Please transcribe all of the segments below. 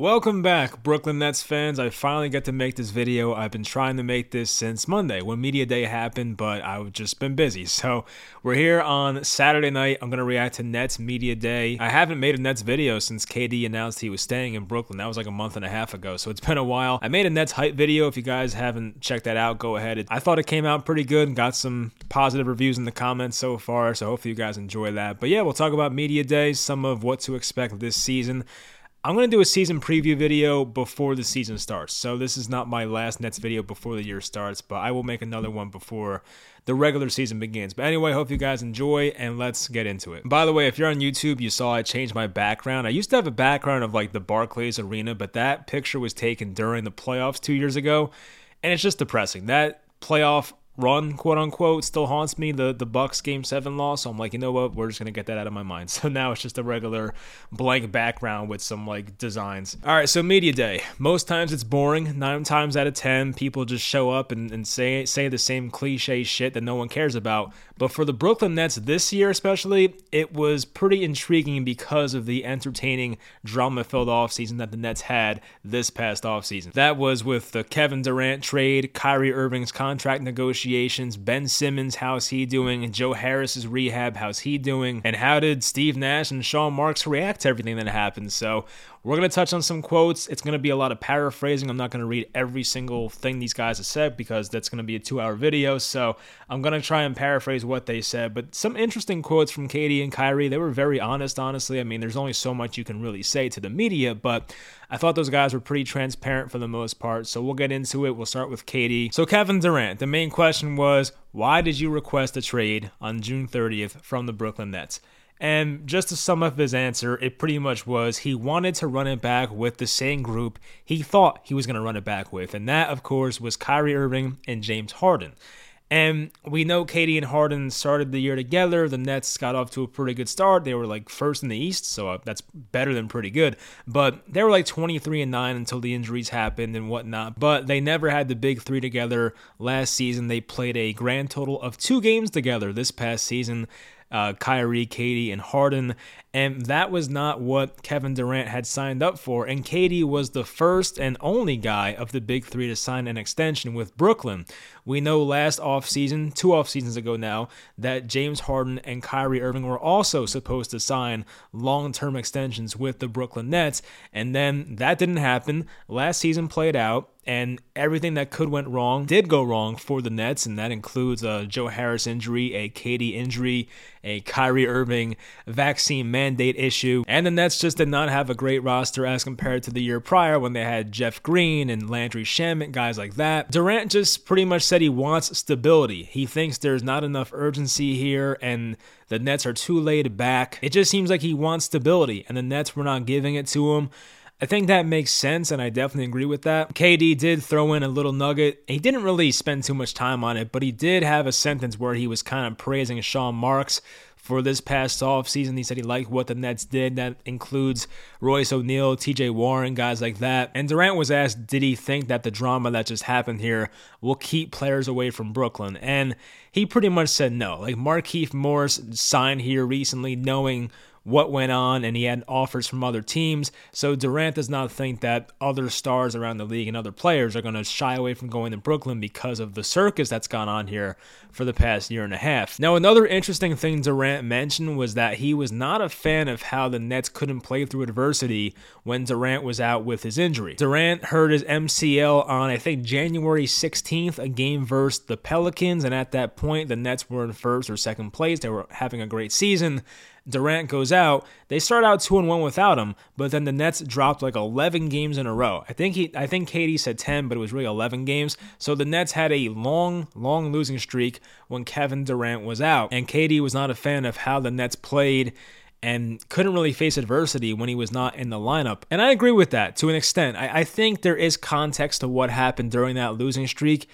Welcome back, Brooklyn Nets fans. I finally get to make this video. I've been trying to make this since Monday when Media Day happened, but I've just been busy. So we're here on Saturday night. I'm going to react to Nets Media Day. I haven't made a Nets video since KD announced he was staying in Brooklyn. That was like a month and a half ago, so it's been a while. I made a Nets hype video. If you guys haven't checked that out, go ahead. I thought it came out pretty good. And got some positive reviews in the comments so far, so hopefully you guys enjoy that. But yeah, we'll talk about Media Day, some of what to expect this season. I'm going to do a season preview video before the season starts. So this is not my last Nets video before the year starts, but I will make another one before the regular season begins. But anyway, hope you guys enjoy and let's get into it. By the way, if you're on YouTube, you saw I changed my background. I used to have a background of like the Barclays Arena, but that picture was taken during the playoffs 2 years ago, and it's just depressing. That playoff run, quote unquote, still haunts me. The the Bucks game seven loss. So I'm like, you know what? We're just gonna get that out of my mind. So now it's just a regular blank background with some like designs. All right, so media day. Most times it's boring. Nine times out of ten, people just show up and, and say say the same cliche shit that no one cares about. But for the Brooklyn Nets this year, especially, it was pretty intriguing because of the entertaining, drama-filled offseason that the Nets had this past offseason. That was with the Kevin Durant trade, Kyrie Irving's contract negotiation negotiations. Ben Simmons, how's he doing? Joe Harris's rehab, how's he doing? And how did Steve Nash and Sean Marks react to everything that happened? So we're going to touch on some quotes. It's going to be a lot of paraphrasing. I'm not going to read every single thing these guys have said because that's going to be a two hour video. So I'm going to try and paraphrase what they said. But some interesting quotes from KD and Kyrie. They were very honest, honestly. I mean, there's only so much you can really say to the media, but I thought those guys were pretty transparent for the most part. So we'll get into it. We'll start with KD. So Kevin Durant, the main question was, why did you request a trade on June 30th from the Brooklyn Nets? And just to sum up his answer, it pretty much was he wanted to run it back with the same group he thought he was going to run it back with. And that, of course, was Kyrie Irving and James Harden. And we know KD and Harden started the year together. The Nets got off to a pretty good start. They were like first in the East, so uh, that's better than pretty good. But they were like 23 and 9 until the injuries happened and whatnot. But they never had the big three together last season. They played a grand total of two games together this past season uh, Kyrie, KD, and Harden. And that was not what Kevin Durant had signed up for. And KD was the first and only guy of the big three to sign an extension with Brooklyn. We know last offseason, two off seasons ago now, that James Harden and Kyrie Irving were also supposed to sign long term extensions with the Brooklyn Nets. And then that didn't happen. Last season played out and everything that could went wrong did go wrong for the Nets, and that includes a Joe Harris injury, a KD injury, a Kyrie Irving vaccine mandate issue, and the Nets just did not have a great roster as compared to the year prior when they had Jeff Green and Landry Shamet, guys like that. Durant just pretty much said he wants stability. He thinks there's not enough urgency here, and the Nets are too laid back. It just seems like he wants stability, and the Nets were not giving it to him. I think that makes sense, and I definitely agree with that. KD did throw in a little nugget. He didn't really spend too much time on it, but he did have a sentence where he was kind of praising Sean Marks for this past offseason. He said he liked what the Nets did. That includes Royce O'Neale, TJ Warren, guys like that. And Durant was asked, did he think that the drama that just happened here will keep players away from Brooklyn? And he pretty much said no. Like Markieff Morris signed here recently knowing what went on, and he had offers from other teams. So Durant does not think that other stars around the league and other players are going to shy away from going to Brooklyn because of the circus that's gone on here for the past year and a half. Now, another interesting thing Durant mentioned was that he was not a fan of how the Nets couldn't play through adversity when Durant was out with his injury. Durant hurt his MCL on, I think, January 16th, a game versus the Pelicans, and at that point, the Nets were in first or second place. They were having a great season. Durant goes out, they start out two and one without him, but then the Nets dropped like 11 games in a row. I think he, I think KD said 10, but it was really 11 games. So the Nets had a long, long losing streak when Kevin Durant was out, and KD was not a fan of how the Nets played and couldn't really face adversity when he was not in the lineup. And I agree with that to an extent. I, I think there is context to what happened during that losing streak.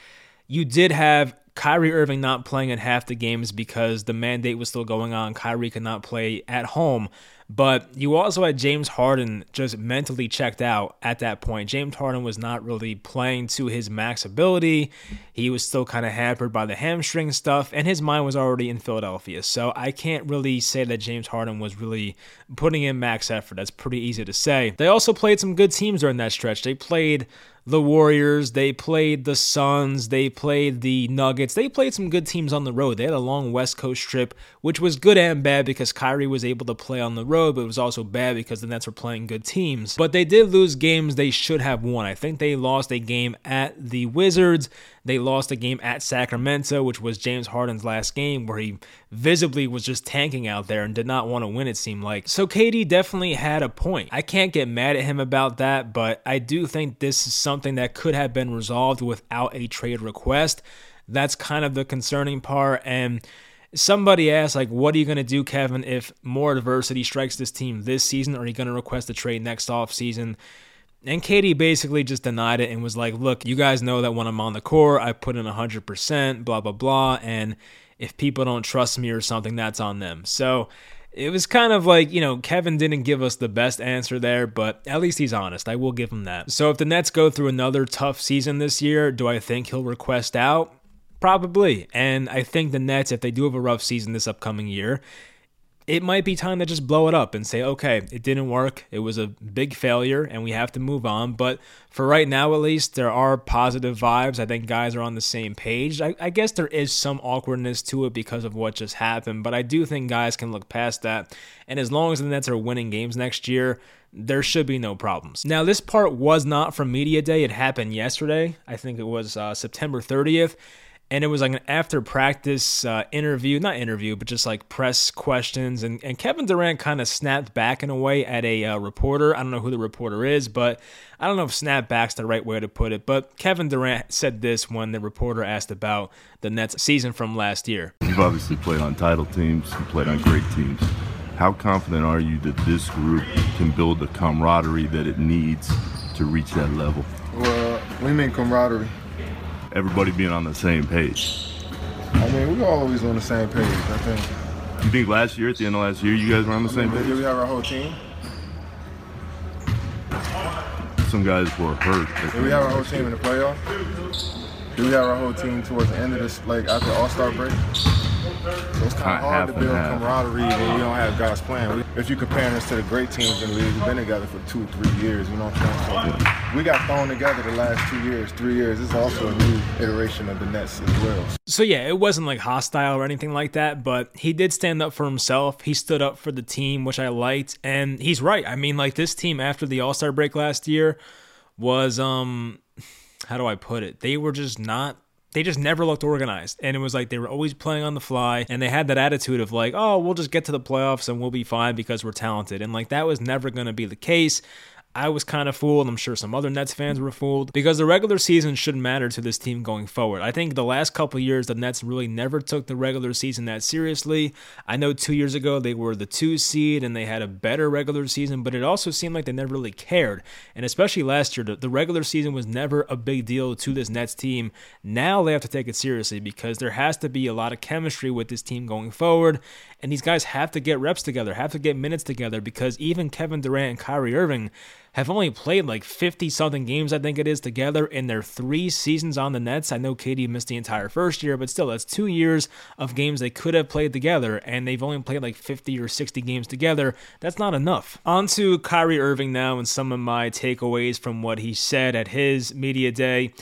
You did have Kyrie Irving not playing in half the games because the mandate was still going on. Kyrie could not play at home. But you also had James Harden just mentally checked out at that point. James Harden was not really playing to his max ability. He was still kind of hampered by the hamstring stuff, and his mind was already in Philadelphia. So I can't really say that James Harden was really putting in max effort. That's pretty easy to say. They also played some good teams during that stretch. They played the Warriors, they played the Suns, they played the Nuggets. They played some good teams on the road. They had a long West Coast trip, which was good and bad because Kyrie was able to play on the road, but it was also bad because the Nets were playing good teams. But they did lose games they should have won. I think they lost a game at the Wizards. They lost a game at Sacramento, which was James Harden's last game, where he visibly was just tanking out there and did not want to win, it seemed like. So KD definitely had a point. I can't get mad at him about that, but I do think this is something that could have been resolved without a trade request. That's kind of the concerning part. And somebody asked, like, what are you going to do, Kevin, if more adversity strikes this team this season? Are you going to request a trade next off season? And KD basically just denied it and was like, look, you guys know that when I'm on the court, I put in 100%, blah, blah, blah. And if people don't trust me or something, that's on them. So it was kind of like, you know, Kevin didn't give us the best answer there, but at least he's honest. I will give him that. So if the Nets go through another tough season this year, do I think he'll request out? Probably. And I think the Nets, if they do have a rough season this upcoming year, it might be time to just blow it up and say, okay, it didn't work. It was a big failure and we have to move on. But for right now, at least, there are positive vibes. I think guys are on the same page. I, I, guess there is some awkwardness to it because of what just happened, but I do think guys can look past that. And as long as the Nets are winning games next year, there should be no problems. Now, this part was not from Media Day. It happened yesterday. I think it was uh, September 30th and it was like an after practice uh, interview, not interview, but just like press questions. And, and Kevin Durant kind of snapped back in a way at a uh, reporter. I don't know who the reporter is, but I don't know if snap back's the right way to put it. But Kevin Durant said this when the reporter asked about the Nets season from last year. You've obviously played on title teams, you played on great teams. How confident are you that this group can build the camaraderie that it needs to reach that level? Well, we mean camaraderie everybody being on the same page? I mean, we are always on the same page, I think. You think last year, at the end of last year, you guys were on the I same mean, page? Did we have our whole team? Some guys were hurt. Did we have our whole team in the playoff? Did we have our whole team towards the end of this, like after All Star break? So it's kind of hard to build camaraderie when you don't have guys playing. If you compare us to the great teams in the league, we've been together for two, three years. You know what I'm saying? So we got thrown together the last two years, three years. This is also a new iteration of the Nets as well. So yeah, it wasn't like hostile or anything like that, but he did stand up for himself. He stood up for the team, which I liked, and he's right. I mean, like this team after the All Star break last year was um how do I put it? They were just not they just never looked organized. And it was like they were always playing on the fly and they had that attitude of like, oh, we'll just get to the playoffs and we'll be fine because we're talented. And like that was never going to be the case. I was kind of fooled. I'm sure some other Nets fans were fooled because the regular season shouldn't matter to this team going forward. I think the last couple years, the Nets really never took the regular season that seriously. I know two years ago they were the two seed and they had a better regular season, but it also seemed like they never really cared. And especially last year, the regular season was never a big deal to this Nets team. Now they have to take it seriously because there has to be a lot of chemistry with this team going forward. And these guys have to get reps together, have to get minutes together because even Kevin Durant and Kyrie Irving have only played like 50 something games, I think it is, together in their three seasons on the Nets. I know KD missed the entire first year, but still, that's two years of games they could have played together, and they've only played like 50 or 60 games together. That's not enough. On to Kyrie Irving now and some of my takeaways from what he said at his media day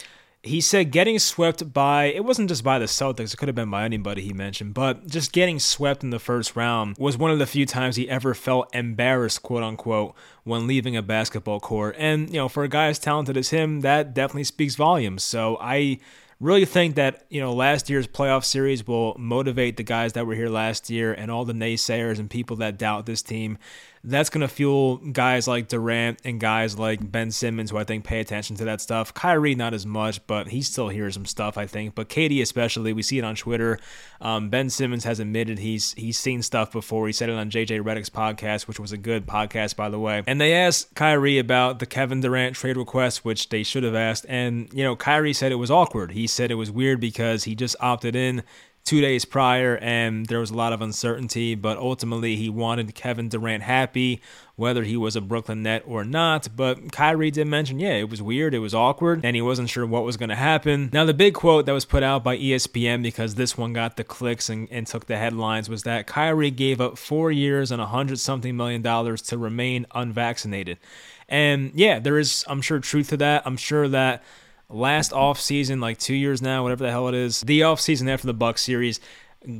he said getting swept by it wasn't just by the Celtics, it could have been by anybody he mentioned, but just getting swept in the first round was one of the few times he ever felt embarrassed, quote unquote, when leaving a basketball court. And, you know, for a guy as talented as him, that definitely speaks volumes. So I really think that you know last year's playoff series will motivate the guys that were here last year and all the naysayers and people that doubt this team that's going to fuel guys like Durant and guys like Ben Simmons, who I think pay attention to that stuff. Kyrie, not as much, but he still hears some stuff, I think. But KD, especially, we see it on Twitter. Um, ben Simmons has admitted he's he's seen stuff before. He said it on JJ Redick's podcast, which was a good podcast, by the way. And they asked Kyrie about the Kevin Durant trade request, which they should have asked. And, you know, Kyrie said it was awkward. He said it was weird because he just opted in two days prior, and there was a lot of uncertainty, but ultimately he wanted Kevin Durant happy, whether he was a Brooklyn Net or not. But Kyrie did mention, yeah, it was weird, it was awkward, and he wasn't sure what was going to happen. Now, the big quote that was put out by ESPN, because this one got the clicks and, and took the headlines, was that Kyrie gave up four years and a hundred something million dollars to remain unvaccinated. And yeah, there is, I'm sure, truth to that. I'm sure that last off season, like two years now, whatever the hell it is, the off season after the Bucks series,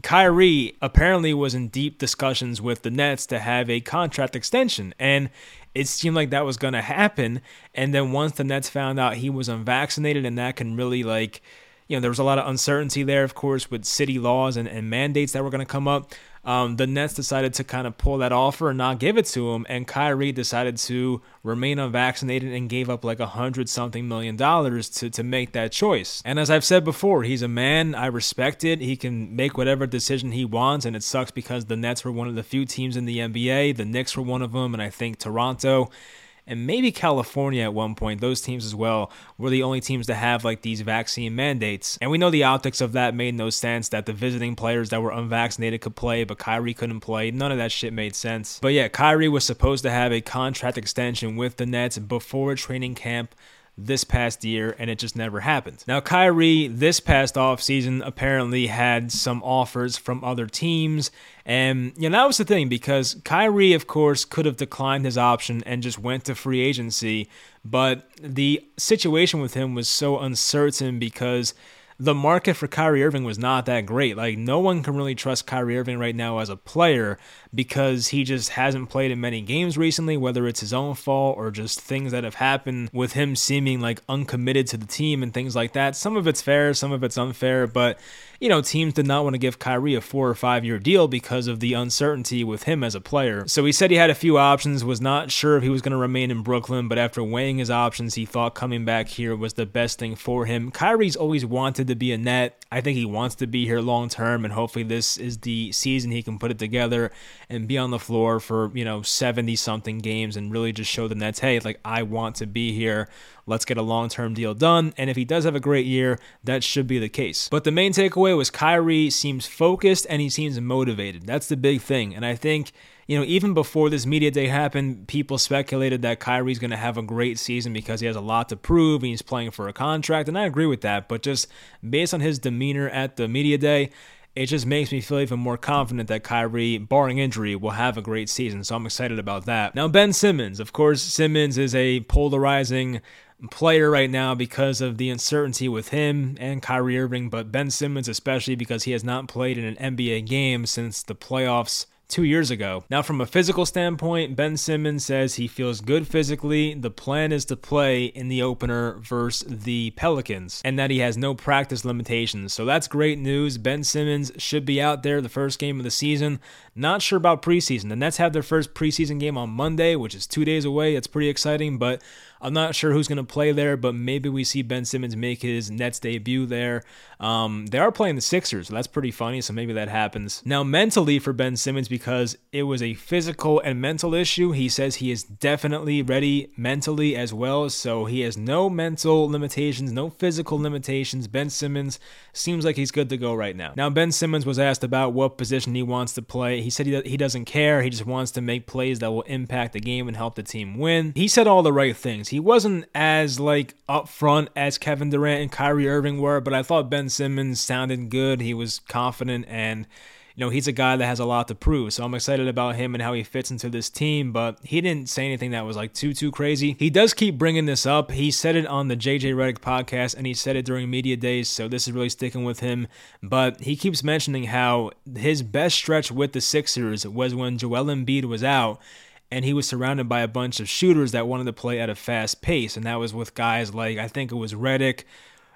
Kyrie apparently was in deep discussions with the Nets to have a contract extension, and it seemed like that was going to happen. And then once the Nets found out he was unvaccinated, and that can really like, you know, there was a lot of uncertainty there, of course, with city laws and, and mandates that were going to come up um, the Nets decided to kind of pull that offer and not give it to him, and Kyrie decided to remain unvaccinated and gave up like a hundred something million dollars to to make that choice. And as I've said before, he's a man. I respect it. He can make whatever decision he wants, and it sucks because the Nets were one of the few teams in the NBA. The Knicks were one of them, and I think Toronto and maybe California at one point, those teams as well were the only teams to have like these vaccine mandates. And we know the optics of that made no sense that the visiting players that were unvaccinated could play, but Kyrie couldn't play. None of that shit made sense. But yeah, Kyrie was supposed to have a contract extension with the Nets before training camp this past year, and it just never happened. Now, Kyrie this past offseason apparently had some offers from other teams, and you know that was the thing because Kyrie, of course, could have declined his option and just went to free agency, but the situation with him was so uncertain because the market for Kyrie Irving was not that great. Like no one can really trust Kyrie Irving right now as a player because he just hasn't played in many games recently, whether it's his own fault or just things that have happened with him seeming like uncommitted to the team and things like that. Some of it's fair, some of it's unfair, but you know, teams did not want to give Kyrie a four or five year deal because of the uncertainty with him as a player. So he said he had a few options, was not sure if he was going to remain in Brooklyn, but after weighing his options, he thought coming back here was the best thing for him. Kyrie's always wanted to be a net. I think he wants to be here long term, and hopefully this is the season he can put it together and be on the floor for, you know, 70 something games and really just show the Nets, hey, like, I want to be here. Let's get a long term deal done. And if he does have a great year, that should be the case. But the main takeaway was Kyrie seems focused and he seems motivated. That's the big thing. And I think you know, even before this media day happened, people speculated that Kyrie's going to have a great season because he has a lot to prove and he's playing for a contract. And I agree with that. But just based on his demeanor at the media day, it just makes me feel even more confident that Kyrie, barring injury, will have a great season. So I'm excited about that. Now, Ben Simmons. Of course, Simmons is a polarizing player right now because of the uncertainty with him and Kyrie Irving, but Ben Simmons especially because he has not played in an NBA game since the playoffs two years ago. Now, from a physical standpoint, Ben Simmons says he feels good physically. The plan is to play in the opener versus the Pelicans, and that he has no practice limitations. So that's great news. Ben Simmons should be out there the first game of the season. Not sure about preseason. The Nets have their first preseason game on Monday, which is two days away. It's pretty exciting, but I'm not sure who's going to play there, but maybe we see Ben Simmons make his Nets debut there. Um, they are playing the Sixers, so that's pretty funny, so maybe that happens. Now, mentally for Ben Simmons, because it was a physical and mental issue, he says he is definitely ready mentally as well, so he has no mental limitations, no physical limitations. Ben Simmons seems like he's good to go right now. Now, Ben Simmons was asked about what position he wants to play. He said he, he doesn't care, he just wants to make plays that will impact the game and help the team win. He said all the right things. He wasn't as like upfront as Kevin Durant and Kyrie Irving were, but I thought Ben Simmons sounded good. He was confident and you know, he's a guy that has a lot to prove. So I'm excited about him and how he fits into this team, but he didn't say anything that was like too, too crazy. He does keep bringing this up. He said it on the JJ Redick podcast and he said it during media days. So this is really sticking with him. But he keeps mentioning how his best stretch with the Sixers was when Joel Embiid was out and he was surrounded by a bunch of shooters that wanted to play at a fast pace. And that was with guys like, I think it was Redick,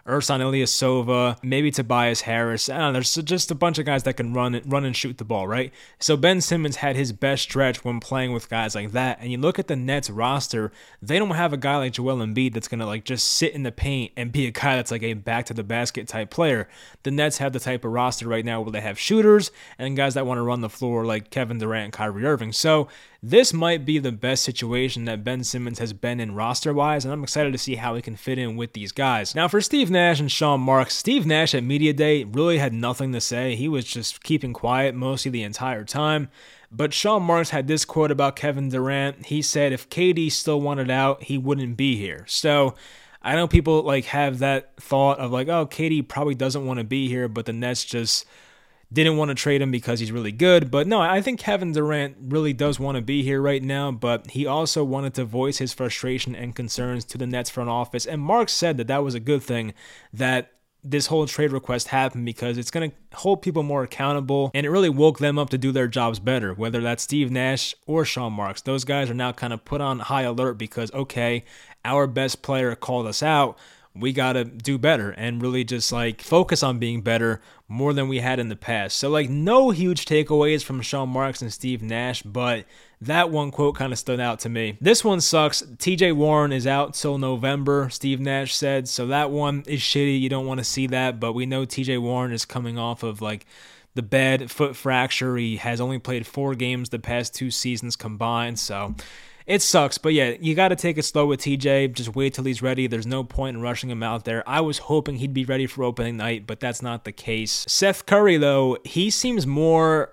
Ersan Ilyasova, maybe Tobias Harris. I don't know, there's just a bunch of guys that can run run and shoot the ball, right? So Ben Simmons had his best stretch when playing with guys like that. And you look at the Nets roster, they don't have a guy like Joel Embiid that's gonna like just sit in the paint and be a guy that's like a back to the basket type player. The Nets have the type of roster right now where they have shooters and guys that want to run the floor like Kevin Durant and Kyrie Irving. So this might be the best situation that Ben Simmons has been in roster wise, and I'm excited to see how he can fit in with these guys. Now, for Steve Nash and Sean Marks, Steve Nash at Media Day really had nothing to say. He was just keeping quiet mostly the entire time. But Sean Marks had this quote about Kevin Durant. He said if KD still wanted out, he wouldn't be here. So I know people like have that thought of like, oh, KD probably doesn't want to be here, but the Nets just didn't want to trade him because he's really good. But no, I think Kevin Durant really does want to be here right now, but he also wanted to voice his frustration and concerns to the Nets front office. And Mark said that that was a good thing that this whole trade request happened because it's going to hold people more accountable and it really woke them up to do their jobs better, whether that's Steve Nash or Sean Marks. Those guys are now kind of put on high alert because, okay, our best player called us out. We got to do better and really just like focus on being better more than we had in the past. So, like, no huge takeaways from Sean Marks and Steve Nash, but that one quote kind of stood out to me. This one sucks. TJ Warren is out till November, Steve Nash said. So that one is shitty. You don't want to see that, but we know TJ Warren is coming off of like the bad foot fracture. He has only played four games the past two seasons combined. So it sucks. But yeah, you got to take it slow with TJ. Just wait till he's ready. There's no point in rushing him out there. I was hoping he'd be ready for opening night, but that's not the case. Seth Curry, though, he seems more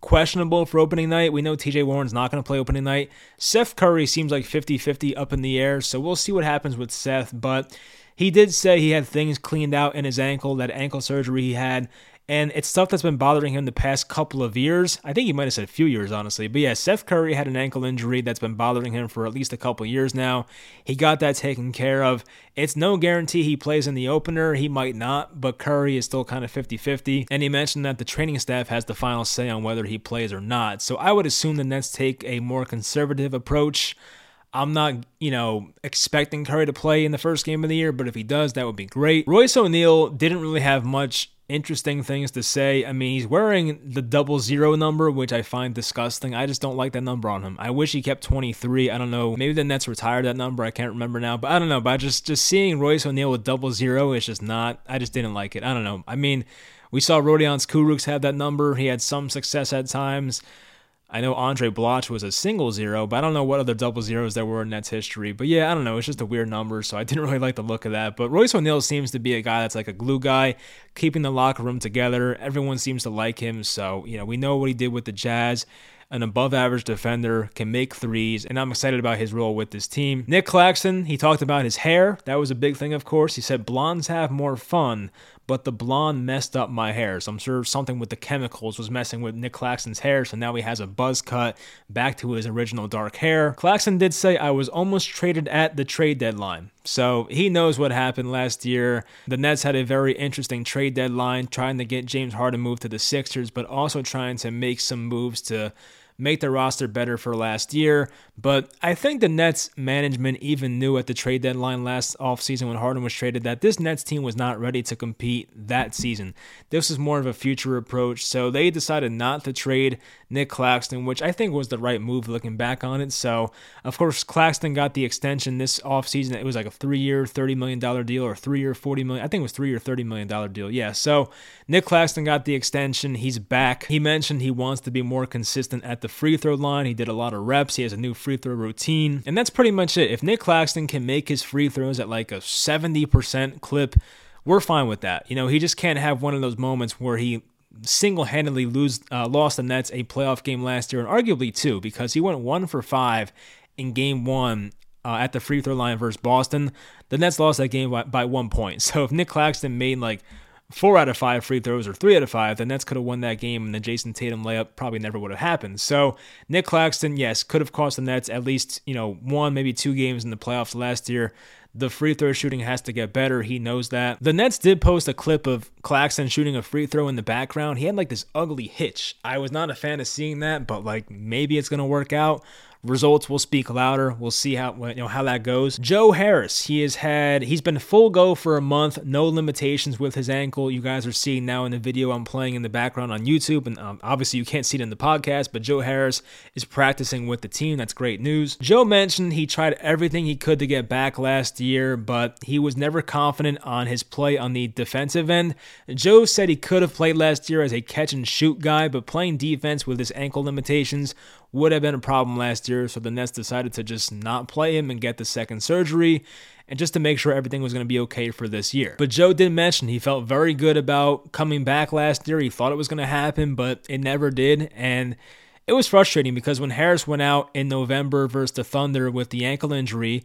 questionable for opening night. We know TJ Warren's not going to play opening night. Seth Curry seems like 50 50 up in the air, so we'll see what happens with Seth. But he did say he had things cleaned out in his ankle, that ankle surgery he had, and it's stuff that's been bothering him the past couple of years. I think he might have said a few years, honestly. But yeah, Seth Curry had an ankle injury that's been bothering him for at least a couple years now. He got that taken care of. It's no guarantee he plays in the opener. He might not, but Curry is still kind of 50 50. And he mentioned that the training staff has the final say on whether he plays or not. So I would assume the Nets take a more conservative approach. I'm not, you know, expecting Curry to play in the first game of the year, but if he does, that would be great. Royce O'Neale didn't really have much interesting things to say. I mean, he's wearing the double zero number, which I find disgusting. I just don't like that number on him. I wish he kept 23. I don't know. Maybe the Nets retired that number. I can't remember now, but I don't know. But just just seeing Royce O'Neale with double zero is just not. I just didn't like it. I don't know. I mean, we saw Rodions Kurucs have that number. He had some success at times. I know Andray Blatche was a single zero, but I don't know what other double zeros there were in Nets history. But yeah, I don't know. It's just a weird number, so I didn't really like the look of that. But Royce O'Neale seems to be a guy that's like a glue guy, keeping the locker room together. Everyone seems to like him, so you know we know what he did with the Jazz an above average defender, can make threes, and I'm excited about his role with this team. Nick Claxton, he talked about his hair. That was a big thing, of course. He said blondes have more fun, but the blonde messed up my hair. So I'm sure something with the chemicals was messing with Nick Claxton's hair. So now he has a buzz cut back to his original dark hair. Claxton did say I was almost traded at the trade deadline. So he knows what happened last year. The Nets had a very interesting trade deadline, trying to get James Harden moved to the Sixers, but also trying to make some moves to make the roster better for last year. But I think the Nets management even knew at the trade deadline last offseason when Harden was traded that this Nets team was not ready to compete that season. This was more of a future approach. So they decided not to trade Nick Claxton, which I think was the right move looking back on it. So, of course, Claxton got the extension this offseason. It was like a three year, $30 million deal or three year, 40 million. I think it was three year, $30 million deal. Yeah. So Nick Claxton got the extension. He's back. He mentioned he wants to be more consistent at the free throw line. He did a lot of reps. He has a new free throw routine. And that's pretty much it. If Nick Claxton can make his free throws at like a 70% clip, we're fine with that. You know, he just can't have one of those moments where he single-handedly lose uh, lost the Nets a playoff game last year, and arguably two, because he went one for five in Game One uh, at the free throw line versus Boston. The Nets lost that game by, by one point. So if Nick Claxton made like four out of five free throws or three out of five, the Nets could have won that game, and the Jayson Tatum layup probably never would have happened. So Nick Claxton, yes, could have cost the Nets at least you know one, maybe two games in the playoffs last year. The free throw shooting has to get better. He knows that. The Nets did post a clip of Claxton shooting a free throw in the background. He had like this ugly hitch. I was not a fan of seeing that, but like maybe it's going to work out results will speak louder. We'll see how you know how that goes. Joe Harris, he has had he's been full go for a month, no limitations with his ankle. You guys are seeing now in the video I'm playing in the background on YouTube, and um, obviously you can't see it in the podcast. But Joe Harris is practicing with the team. That's great news. Joe mentioned he tried everything he could to get back last year, but he was never confident on his play on the defensive end. Joe said he could have played last year as a catch and shoot guy, but playing defense with his ankle limitations would have been a problem last year. So the Nets decided to just not play him and get the second surgery and just to make sure everything was going to be okay for this year. But Joe did mention he felt very good about coming back last year. He thought it was going to happen, but it never did. And it was frustrating because when Harris went out in November versus the Thunder with the ankle injury,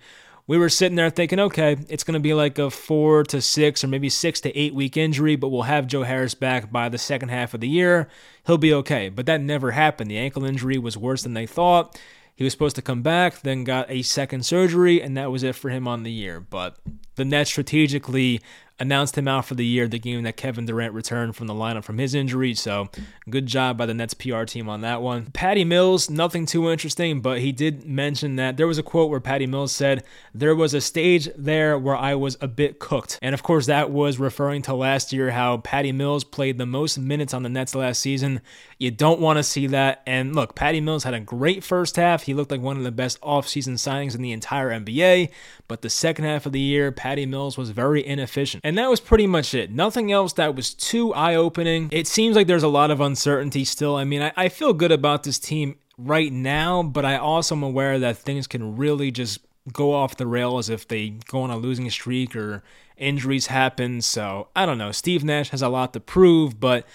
we were sitting there thinking, okay, it's going to be like a four to six or maybe six to eight week injury, but we'll have Joe Harris back by the second half of the year. He'll be okay. But that never happened. The ankle injury was worse than they thought. He was supposed to come back, then got a second surgery, and that was it for him on the year. But the Nets strategically announced him out for the year the game that Kevin Durant returned from the lineup from his injury. So good job by the Nets PR team on that one. Patty Mills, nothing too interesting, but he did mention that there was a quote where Patty Mills said, There was a stage there where I was a bit cooked. And of course, that was referring to last year how Patty Mills played the most minutes on the Nets last season. You don't want to see that. And look, Patty Mills had a great first half. He looked like one of the best offseason signings in the entire NBA. But the second half of the year, Patty Mills was very inefficient. And that was pretty much it. Nothing else that was too eye opening. It seems like there's a lot of uncertainty still. I mean, I, I feel good about this team right now, but I also am aware that things can really just go off the rails if they go on a losing streak or injuries happen. So I don't know. Steve Nash has a lot to prove, but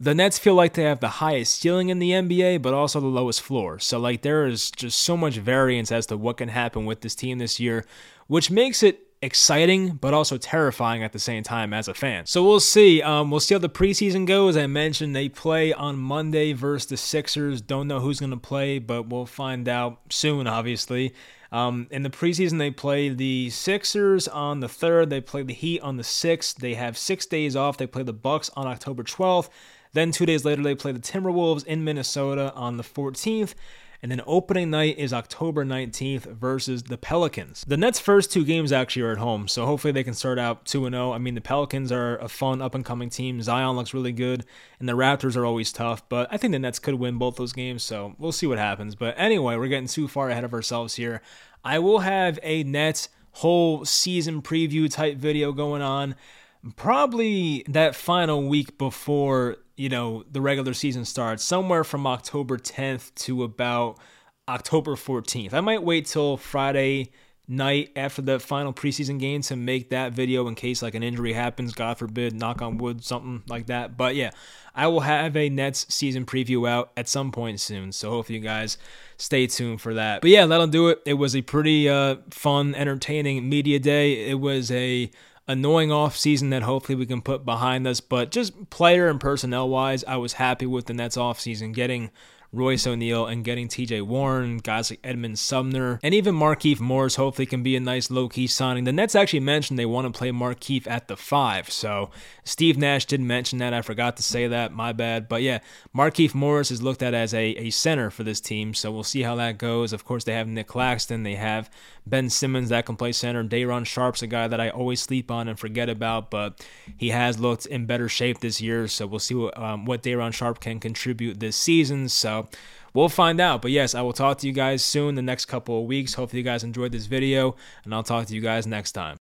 the Nets feel like they have the highest ceiling in the NBA, but also the lowest floor. So like there is just so much variance as to what can happen with this team this year, which makes it exciting but also terrifying at the same time as a fan. So we'll see. Um, we'll see how the preseason goes. I mentioned they play on Monday versus the Sixers. Don't know who's going to play, but we'll find out soon, obviously. Um, in the preseason, they play the Sixers on the 3rd. They play the Heat on the 6th. They have six days off. They play the Bucks on October 12th. Then two days later, they play the Timberwolves in Minnesota on the 14th. And then opening night is October 19th versus the Pelicans. The Nets' first two games actually are at home, so hopefully they can start out 2 0. I mean, the Pelicans are a fun up and coming team. Zion looks really good, and the Raptors are always tough, but I think the Nets could win both those games, so we'll see what happens. But anyway, we're getting too far ahead of ourselves here. I will have a Nets whole season preview type video going on probably that final week before you know the regular season starts somewhere from october 10th to about october 14th i might wait till friday night after the final preseason game to make that video in case like an injury happens god forbid knock on wood something like that. But yeah i will have a nets season preview out at some point soon so hopefully you guys stay tuned for that. But yeah that'll do it. It was a pretty uh, fun entertaining media day. It was a annoying off season that hopefully we can put behind us. But just player and personnel wise, I was happy with the Nets off season getting Royce O'Neale and getting TJ Warren, guys like Edmund Sumner, and even Markieff Morris hopefully can be a nice low key signing. The Nets actually mentioned they want to play Markieff at the five, so Steve Nash did mention that. I forgot to say that, my bad. But yeah, Markieff Morris is looked at as a, a center for this team, so we'll see how that goes. Of course, they have Nick Claxton, they have Ben Simmons that can play center. Day'Ron Sharpe's a guy that I always sleep on and forget about, but he has looked in better shape this year, so we'll see what, um, what Day'Ron Sharpe can contribute this season. So we'll find out. But yes, I will talk to you guys soon the next couple of weeks. Hopefully, you guys enjoyed this video, and I'll talk to you guys next time.